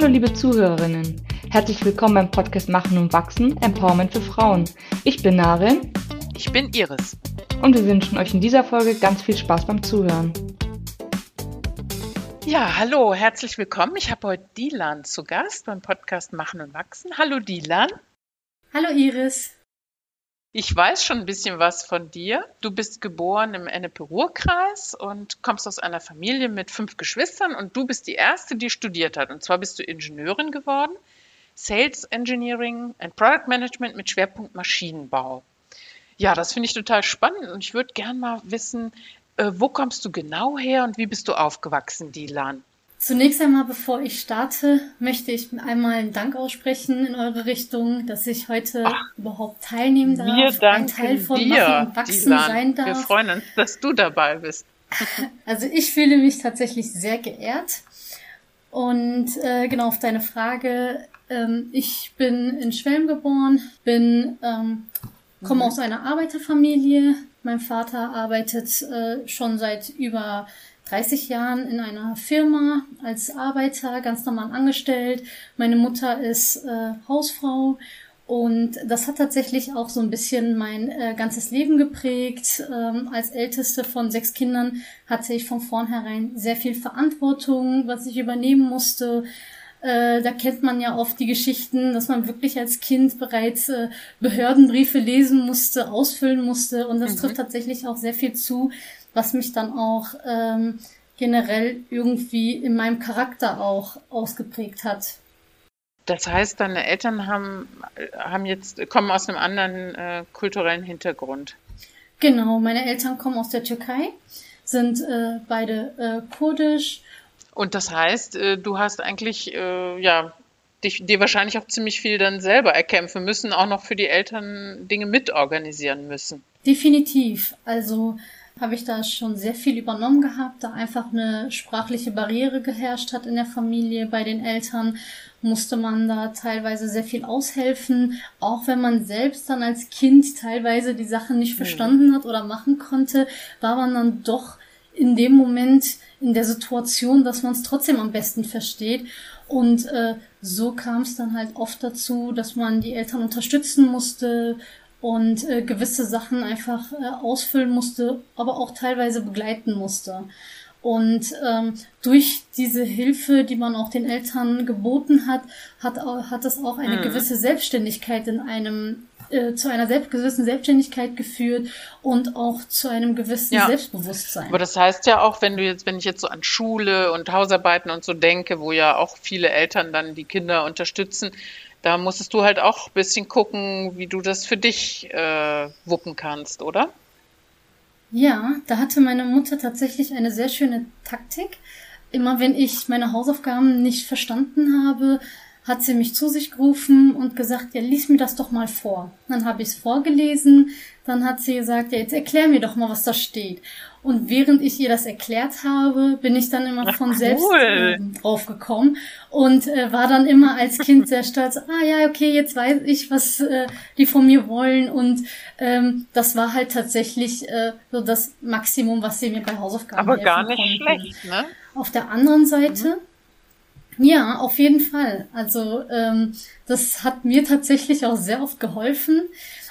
Hallo liebe Zuhörerinnen, herzlich willkommen beim Podcast Machen und Wachsen, Empowerment für Frauen. Ich bin Narin. Ich bin Iris. Und wir wünschen euch in dieser Folge ganz viel Spaß beim Zuhören. Ja, hallo, herzlich willkommen. Ich habe heute Dilan zu Gast beim Podcast Machen und Wachsen. Hallo Dilan. Hallo Iris. Ich weiß schon ein bisschen was von dir. Du bist geboren im Ennepe-Ruhr-Kreis und kommst aus einer Familie mit fünf Geschwistern und du bist die erste, die studiert hat. Und zwar bist du Ingenieurin geworden, Sales Engineering and Product Management mit Schwerpunkt Maschinenbau. Ja, das finde ich total spannend und ich würde gern mal wissen, äh, wo kommst du genau her und wie bist du aufgewachsen, Dilan? Zunächst einmal, bevor ich starte, möchte ich einmal einen Dank aussprechen in eure Richtung, dass ich heute Ach, überhaupt teilnehmen darf, wir ein Teil von dir, Machen und Wachsen Dilan. sein darf. Wir freuen uns, dass du dabei bist. Also ich fühle mich tatsächlich sehr geehrt. Und äh, genau auf deine Frage, ähm, ich bin in Schwelm geboren, bin ähm, komme mhm. aus einer Arbeiterfamilie. Mein Vater arbeitet äh, schon seit über 30 Jahren in einer Firma als Arbeiter, ganz normal angestellt. Meine Mutter ist äh, Hausfrau und das hat tatsächlich auch so ein bisschen mein äh, ganzes Leben geprägt. Ähm, als älteste von sechs Kindern hatte ich von vornherein sehr viel Verantwortung, was ich übernehmen musste. Äh, da kennt man ja oft die Geschichten, dass man wirklich als Kind bereits äh, Behördenbriefe lesen musste, ausfüllen musste. Und das mhm. trifft tatsächlich auch sehr viel zu, was mich dann auch ähm, generell irgendwie in meinem Charakter auch ausgeprägt hat. Das heißt, deine Eltern haben, haben jetzt, kommen aus einem anderen äh, kulturellen Hintergrund. Genau, meine Eltern kommen aus der Türkei, sind äh, beide äh, kurdisch. Und das heißt, äh, du hast eigentlich, äh, ja, dich, dir wahrscheinlich auch ziemlich viel dann selber erkämpfen müssen, auch noch für die Eltern Dinge mitorganisieren müssen. Definitiv. Also habe ich da schon sehr viel übernommen gehabt, da einfach eine sprachliche Barriere geherrscht hat in der Familie, bei den Eltern musste man da teilweise sehr viel aushelfen, auch wenn man selbst dann als Kind teilweise die Sachen nicht verstanden hat oder machen konnte, war man dann doch in dem Moment in der Situation, dass man es trotzdem am besten versteht. Und äh, so kam es dann halt oft dazu, dass man die Eltern unterstützen musste, und äh, gewisse Sachen einfach äh, ausfüllen musste, aber auch teilweise begleiten musste. Und ähm, durch diese Hilfe, die man auch den Eltern geboten hat, hat, hat es auch eine mhm. gewisse Selbstständigkeit in einem äh, zu einer selbst, gewissen Selbstständigkeit geführt und auch zu einem gewissen ja. Selbstbewusstsein. Aber das heißt ja auch, wenn du jetzt, wenn ich jetzt so an Schule und Hausarbeiten und so denke, wo ja auch viele Eltern dann die Kinder unterstützen, da musstest du halt auch ein bisschen gucken, wie du das für dich äh, wuppen kannst, oder? Ja, da hatte meine Mutter tatsächlich eine sehr schöne Taktik. Immer wenn ich meine Hausaufgaben nicht verstanden habe, hat sie mich zu sich gerufen und gesagt, ja, lies mir das doch mal vor. Dann habe ich es vorgelesen, dann hat sie gesagt, ja, jetzt erklär mir doch mal, was da steht. Und während ich ihr das erklärt habe, bin ich dann immer von Ach, selbst äh, draufgekommen und äh, war dann immer als Kind sehr stolz, ah ja, okay, jetzt weiß ich, was äh, die von mir wollen. Und ähm, das war halt tatsächlich äh, so das Maximum, was sie mir bei Hausaufgaben Aber gar nicht konnten. schlecht, ne? Auf der anderen Seite, mhm. ja, auf jeden Fall. Also ähm, das hat mir tatsächlich auch sehr oft geholfen.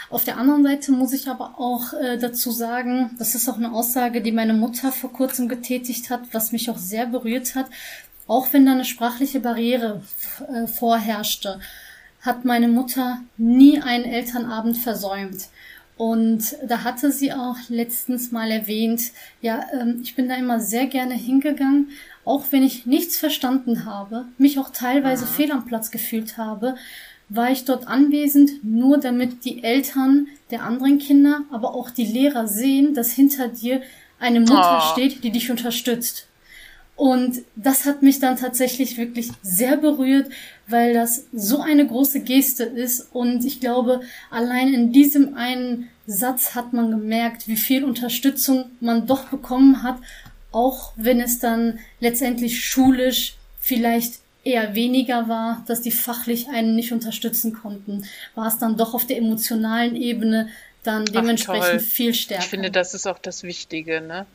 Auf der anderen Seite muss ich aber auch äh, dazu sagen, das ist auch eine Aussage, die meine Mutter vor kurzem getätigt hat, was mich auch sehr berührt hat. Auch wenn da eine sprachliche Barriere äh, vorherrschte, hat meine Mutter nie einen Elternabend versäumt. Und da hatte sie auch letztens mal erwähnt, ja, ähm, ich bin da immer sehr gerne hingegangen, auch wenn ich nichts verstanden habe, mich auch teilweise mhm. fehl am Platz gefühlt habe, war ich dort anwesend, nur damit die Eltern der anderen Kinder, aber auch die Lehrer sehen, dass hinter dir eine Mutter oh. steht, die dich unterstützt. Und das hat mich dann tatsächlich wirklich sehr berührt, weil das so eine große Geste ist. Und ich glaube, allein in diesem einen Satz hat man gemerkt, wie viel Unterstützung man doch bekommen hat, auch wenn es dann letztendlich schulisch vielleicht eher weniger war, dass die fachlich einen nicht unterstützen konnten, war es dann doch auf der emotionalen Ebene dann dementsprechend Ach, viel stärker. Ich finde, das ist auch das Wichtige, ne?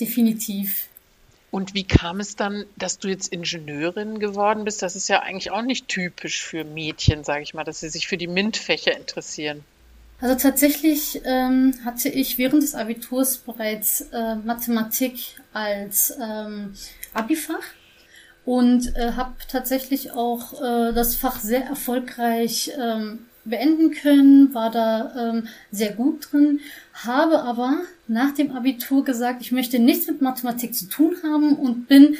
Definitiv. Und wie kam es dann, dass du jetzt Ingenieurin geworden bist? Das ist ja eigentlich auch nicht typisch für Mädchen, sage ich mal, dass sie sich für die MINT-Fächer interessieren. Also tatsächlich ähm, hatte ich während des Abiturs bereits äh, Mathematik als ähm, Abifach und äh, habe tatsächlich auch äh, das Fach sehr erfolgreich ähm, beenden können, war da ähm, sehr gut drin, habe aber nach dem Abitur gesagt, ich möchte nichts mit Mathematik zu tun haben und bin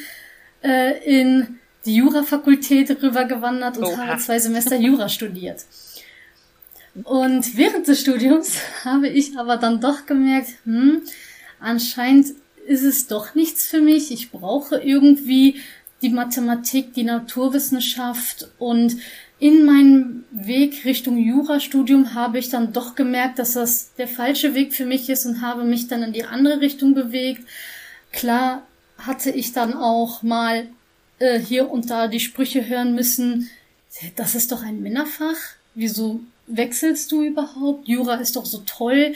äh, in die Jurafakultät rübergewandert und Oha. habe zwei Semester Jura studiert. Und während des Studiums habe ich aber dann doch gemerkt, hm, anscheinend ist es doch nichts für mich. Ich brauche irgendwie die Mathematik, die Naturwissenschaft und in meinem Weg Richtung Jurastudium habe ich dann doch gemerkt, dass das der falsche Weg für mich ist und habe mich dann in die andere Richtung bewegt. Klar hatte ich dann auch mal äh, hier und da die Sprüche hören müssen, das ist doch ein Männerfach. Wieso wechselst du überhaupt? Jura ist doch so toll.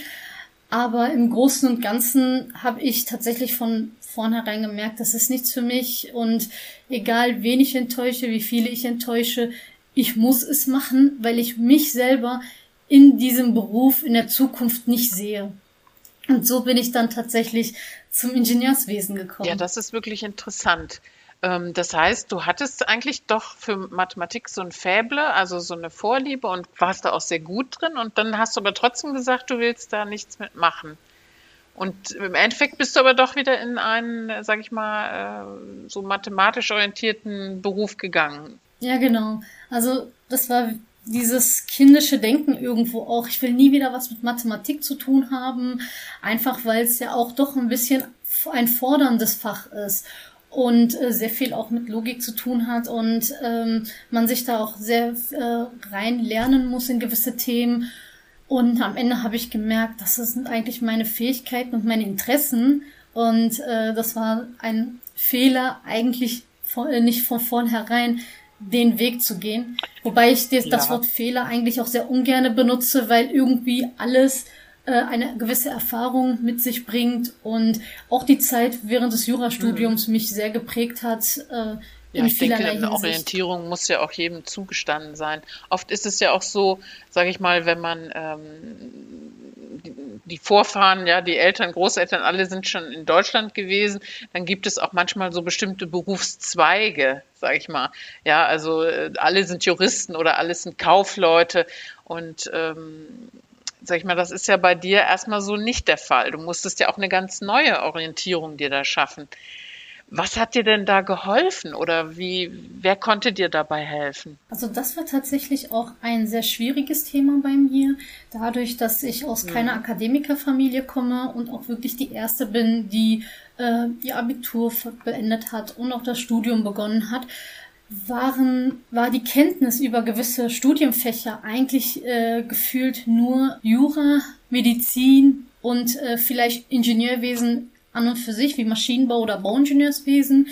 Aber im Großen und Ganzen habe ich tatsächlich von vornherein gemerkt, das ist nichts für mich. Und egal, wen ich enttäusche, wie viele ich enttäusche, ich muss es machen, weil ich mich selber in diesem Beruf in der Zukunft nicht sehe. Und so bin ich dann tatsächlich zum Ingenieurswesen gekommen. Ja, das ist wirklich interessant. Ähm, das heißt, du hattest eigentlich doch für Mathematik so ein Fäble, also so eine Vorliebe und warst da auch sehr gut drin. Und dann hast du aber trotzdem gesagt, du willst da nichts mitmachen. Und im Endeffekt bist du aber doch wieder in einen, sag ich mal, äh, so mathematisch orientierten Beruf gegangen. Ja, genau. Also das war dieses kindische Denken irgendwo auch. Ich will nie wieder was mit Mathematik zu tun haben, einfach weil es ja auch doch ein bisschen ein forderndes Fach ist und äh, sehr viel auch mit Logik zu tun hat und ähm, man sich da auch sehr äh, rein lernen muss in gewisse Themen. Und am Ende habe ich gemerkt, das sind eigentlich meine Fähigkeiten und meine Interessen. Und äh, das war ein Fehler, eigentlich von, äh, nicht von vornherein den Weg zu gehen. Wobei ich das, ja. das Wort Fehler eigentlich auch sehr ungerne benutze, weil irgendwie alles äh, eine gewisse Erfahrung mit sich bringt und auch die Zeit während des Jurastudiums mhm. mich sehr geprägt hat. Äh, ja, ich denke, eine Orientierung muss ja auch jedem zugestanden sein. Oft ist es ja auch so, sage ich mal, wenn man ähm, die, die Vorfahren, ja, die Eltern, Großeltern, alle sind schon in Deutschland gewesen, dann gibt es auch manchmal so bestimmte Berufszweige, sage ich mal. Ja, also äh, alle sind Juristen oder alle sind Kaufleute und ähm, sag ich mal, das ist ja bei dir erstmal so nicht der Fall. Du musstest ja auch eine ganz neue Orientierung dir da schaffen. Was hat dir denn da geholfen oder wie, wer konnte dir dabei helfen? Also das war tatsächlich auch ein sehr schwieriges Thema bei mir, dadurch, dass ich aus mhm. keiner Akademikerfamilie komme und auch wirklich die erste bin, die äh, ihr Abitur beendet hat und auch das Studium begonnen hat waren, war die Kenntnis über gewisse Studienfächer eigentlich äh, gefühlt nur Jura, Medizin und äh, vielleicht Ingenieurwesen an und für sich, wie Maschinenbau oder Bauingenieurswesen.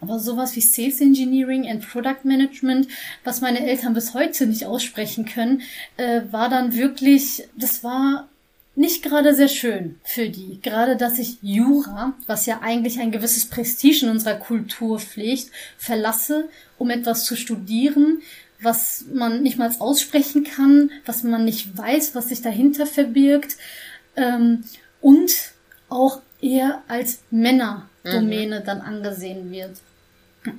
Aber sowas wie Sales Engineering and Product Management, was meine Eltern bis heute nicht aussprechen können, äh, war dann wirklich, das war nicht gerade sehr schön für die. Gerade, dass ich Jura, was ja eigentlich ein gewisses Prestige in unserer Kultur pflegt, verlasse, um etwas zu studieren, was man nicht mal aussprechen kann, was man nicht weiß, was sich dahinter verbirgt. Ähm, und auch eher als Männerdomäne mhm. dann angesehen wird.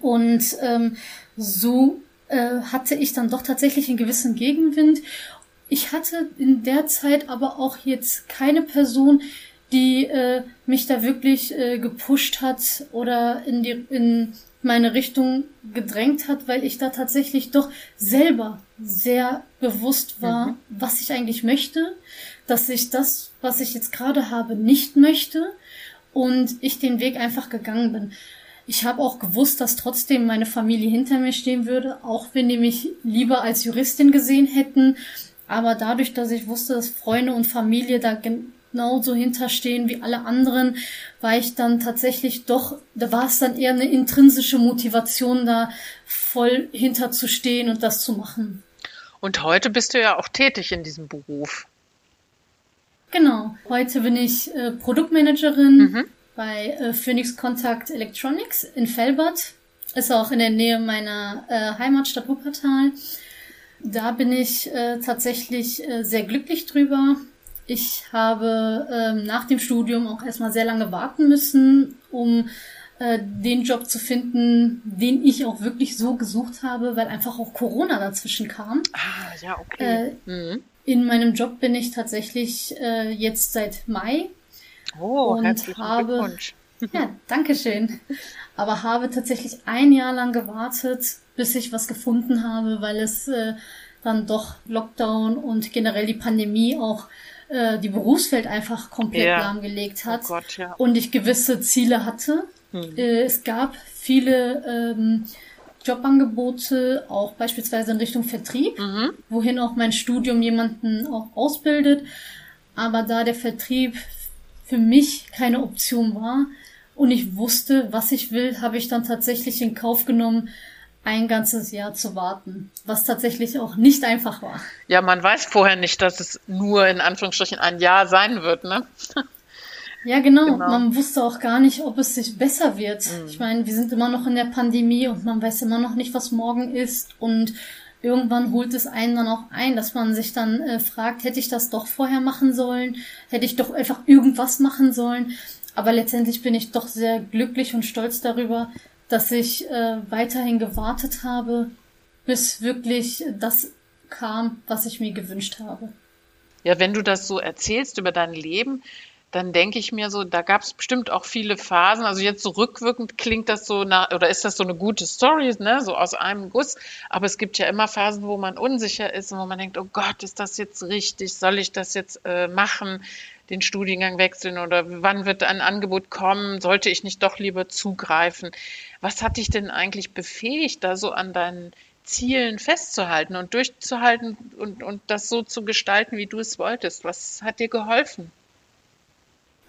Und ähm, so äh, hatte ich dann doch tatsächlich einen gewissen Gegenwind ich hatte in der Zeit aber auch jetzt keine Person, die äh, mich da wirklich äh, gepusht hat oder in die in meine Richtung gedrängt hat, weil ich da tatsächlich doch selber sehr bewusst war, mhm. was ich eigentlich möchte, dass ich das, was ich jetzt gerade habe, nicht möchte und ich den Weg einfach gegangen bin. Ich habe auch gewusst, dass trotzdem meine Familie hinter mir stehen würde, auch wenn die mich lieber als Juristin gesehen hätten aber dadurch, dass ich wusste, dass Freunde und Familie da genauso hinterstehen wie alle anderen, war ich dann tatsächlich doch, da war es dann eher eine intrinsische Motivation, da voll hinterzustehen und das zu machen. Und heute bist du ja auch tätig in diesem Beruf. Genau. Heute bin ich äh, Produktmanagerin mhm. bei äh, Phoenix Contact Electronics in Felbert. Ist auch in der Nähe meiner äh, Heimatstadt Wuppertal. Da bin ich äh, tatsächlich äh, sehr glücklich drüber. Ich habe ähm, nach dem Studium auch erstmal sehr lange warten müssen, um äh, den Job zu finden, den ich auch wirklich so gesucht habe, weil einfach auch Corona dazwischen kam. Ah, ja, okay. Äh, mhm. In meinem Job bin ich tatsächlich äh, jetzt seit Mai. Oh, und herzlichen habe, Glückwunsch. Ja, danke schön. Aber habe tatsächlich ein Jahr lang gewartet, bis ich was gefunden habe, weil es äh, dann doch Lockdown und generell die Pandemie auch äh, die Berufswelt einfach komplett ja. lahmgelegt hat oh Gott, ja. und ich gewisse Ziele hatte. Hm. Äh, es gab viele ähm, Jobangebote, auch beispielsweise in Richtung Vertrieb, mhm. wohin auch mein Studium jemanden auch ausbildet. Aber da der Vertrieb für mich keine Option war und ich wusste, was ich will, habe ich dann tatsächlich in Kauf genommen, ein ganzes Jahr zu warten, was tatsächlich auch nicht einfach war. Ja, man weiß vorher nicht, dass es nur in Anführungsstrichen ein Jahr sein wird, ne? Ja, genau. genau. Man wusste auch gar nicht, ob es sich besser wird. Mhm. Ich meine, wir sind immer noch in der Pandemie und man weiß immer noch nicht, was morgen ist und irgendwann holt es einen dann auch ein, dass man sich dann äh, fragt, hätte ich das doch vorher machen sollen? Hätte ich doch einfach irgendwas machen sollen? Aber letztendlich bin ich doch sehr glücklich und stolz darüber, dass ich äh, weiterhin gewartet habe, bis wirklich das kam, was ich mir gewünscht habe. Ja, wenn du das so erzählst über dein Leben, dann denke ich mir so, da gab es bestimmt auch viele Phasen. Also jetzt so rückwirkend klingt das so nach, oder ist das so eine gute Story, ne, so aus einem Guss. Aber es gibt ja immer Phasen, wo man unsicher ist und wo man denkt, oh Gott, ist das jetzt richtig? Soll ich das jetzt äh, machen? Den Studiengang wechseln oder wann wird ein Angebot kommen? Sollte ich nicht doch lieber zugreifen? Was hat dich denn eigentlich befähigt, da so an deinen Zielen festzuhalten und durchzuhalten und, und das so zu gestalten, wie du es wolltest? Was hat dir geholfen?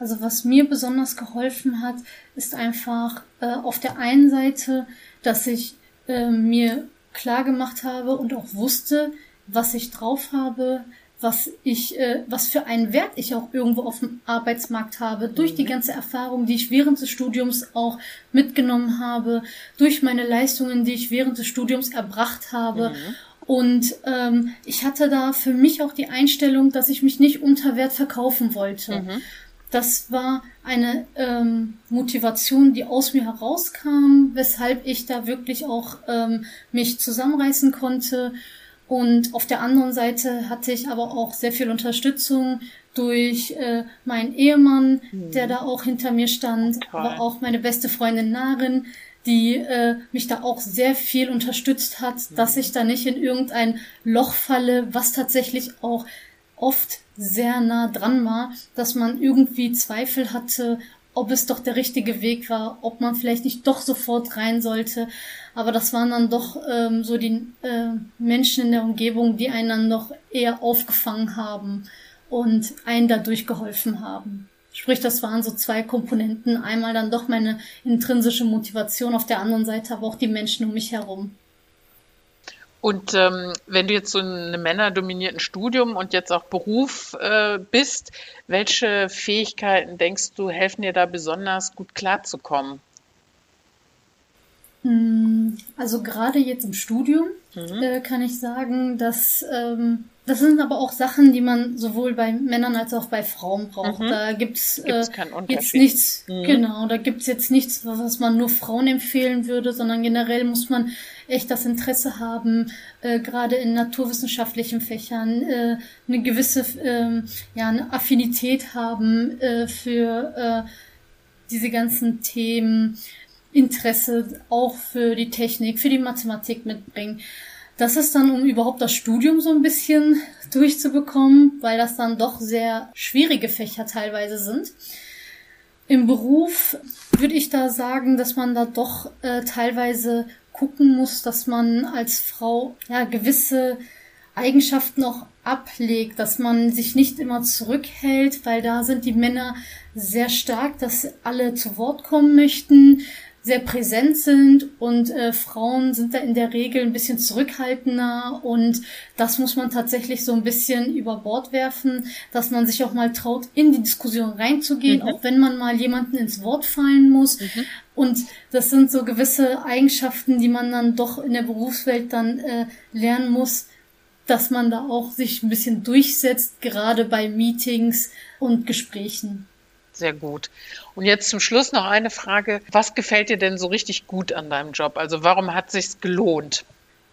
Also was mir besonders geholfen hat, ist einfach äh, auf der einen Seite, dass ich äh, mir klar gemacht habe und auch wusste, was ich drauf habe, was ich, äh, was für einen Wert ich auch irgendwo auf dem Arbeitsmarkt habe, durch die mhm. ganze Erfahrung, die ich während des Studiums auch mitgenommen habe, durch meine Leistungen, die ich während des Studiums erbracht habe. Mhm. Und ähm, ich hatte da für mich auch die Einstellung, dass ich mich nicht unter Wert verkaufen wollte. Mhm. Das war eine ähm, Motivation, die aus mir herauskam, weshalb ich da wirklich auch ähm, mich zusammenreißen konnte. Und auf der anderen Seite hatte ich aber auch sehr viel Unterstützung durch äh, meinen Ehemann, mhm. der da auch hinter mir stand, okay. aber auch meine beste Freundin Narin, die äh, mich da auch sehr viel unterstützt hat, mhm. dass ich da nicht in irgendein Loch falle, was tatsächlich auch oft sehr nah dran war, dass man irgendwie Zweifel hatte, ob es doch der richtige Weg war, ob man vielleicht nicht doch sofort rein sollte. Aber das waren dann doch ähm, so die äh, Menschen in der Umgebung, die einen dann doch eher aufgefangen haben und einen dadurch geholfen haben. Sprich, das waren so zwei Komponenten. Einmal dann doch meine intrinsische Motivation, auf der anderen Seite aber auch die Menschen um mich herum. Und ähm, wenn du jetzt so in einem männerdominierten Studium und jetzt auch Beruf äh, bist, welche Fähigkeiten denkst du helfen dir da besonders gut klarzukommen? Hm, also gerade jetzt im Studium mhm. äh, kann ich sagen, dass ähm, das sind aber auch Sachen, die man sowohl bei Männern als auch bei Frauen braucht. Mhm. Da gibt's, äh, jetzt nichts, mhm. genau, da gibt's jetzt nichts, was man nur Frauen empfehlen würde, sondern generell muss man echt das Interesse haben, äh, gerade in naturwissenschaftlichen Fächern, äh, eine gewisse, äh, ja, eine Affinität haben äh, für äh, diese ganzen Themen, Interesse auch für die Technik, für die Mathematik mitbringen. Das ist dann, um überhaupt das Studium so ein bisschen durchzubekommen, weil das dann doch sehr schwierige Fächer teilweise sind. Im Beruf würde ich da sagen, dass man da doch äh, teilweise gucken muss, dass man als Frau ja gewisse Eigenschaften auch ablegt, dass man sich nicht immer zurückhält, weil da sind die Männer sehr stark, dass alle zu Wort kommen möchten, sehr präsent sind und äh, Frauen sind da in der Regel ein bisschen zurückhaltender und das muss man tatsächlich so ein bisschen über Bord werfen, dass man sich auch mal traut, in die Diskussion reinzugehen, mhm. auch wenn man mal jemanden ins Wort fallen muss. Mhm. Und das sind so gewisse Eigenschaften, die man dann doch in der Berufswelt dann äh, lernen muss, dass man da auch sich ein bisschen durchsetzt, gerade bei Meetings und Gesprächen. Sehr gut. Und jetzt zum Schluss noch eine Frage. Was gefällt dir denn so richtig gut an deinem Job? Also warum hat sich's gelohnt?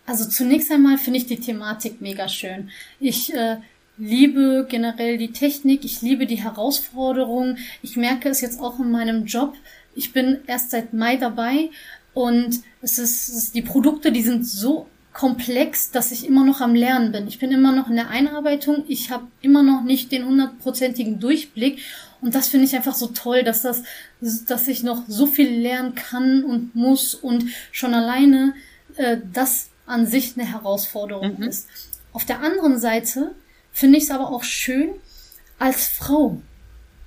Also zunächst einmal finde ich die Thematik mega schön. Ich äh, liebe generell die Technik, ich liebe die Herausforderungen. Ich merke es jetzt auch in meinem Job. Ich bin erst seit Mai dabei und es ist, es ist die Produkte, die sind so komplex, dass ich immer noch am Lernen bin. Ich bin immer noch in der Einarbeitung. Ich habe immer noch nicht den hundertprozentigen Durchblick. Und das finde ich einfach so toll, dass das, dass ich noch so viel lernen kann und muss und schon alleine äh, das an sich eine Herausforderung mhm. ist. Auf der anderen Seite finde ich es aber auch schön, als Frau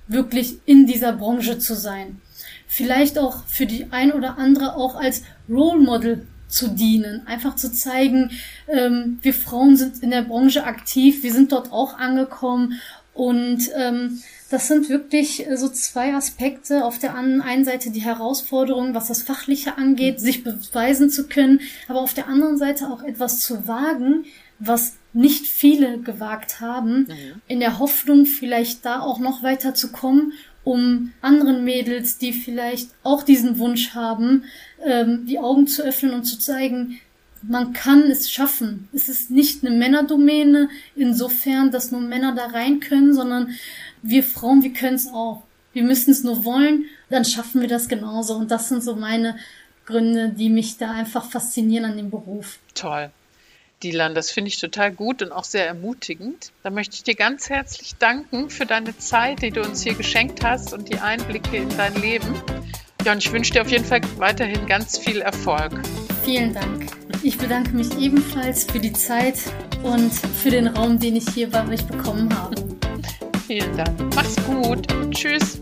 wirklich in dieser Branche zu sein. Vielleicht auch für die ein oder andere auch als Role Model zu dienen, einfach zu zeigen, ähm, wir Frauen sind in der Branche aktiv, wir sind dort auch angekommen und ähm, das sind wirklich so zwei Aspekte. Auf der einen Seite die Herausforderung, was das Fachliche angeht, sich beweisen zu können, aber auf der anderen Seite auch etwas zu wagen, was nicht viele gewagt haben, mhm. in der Hoffnung, vielleicht da auch noch weiter zu kommen um anderen Mädels, die vielleicht auch diesen Wunsch haben, ähm, die Augen zu öffnen und zu zeigen, man kann es schaffen. Es ist nicht eine Männerdomäne, insofern, dass nur Männer da rein können, sondern wir Frauen, wir können es auch. Wir müssen es nur wollen, dann schaffen wir das genauso. Und das sind so meine Gründe, die mich da einfach faszinieren an dem Beruf. Toll. Dilan. Das finde ich total gut und auch sehr ermutigend. Da möchte ich dir ganz herzlich danken für deine Zeit, die du uns hier geschenkt hast und die Einblicke in dein Leben. Ja, und ich wünsche dir auf jeden Fall weiterhin ganz viel Erfolg. Vielen Dank. Ich bedanke mich ebenfalls für die Zeit und für den Raum, den ich hier bei euch bekommen habe. Vielen Dank. Mach's gut. Tschüss.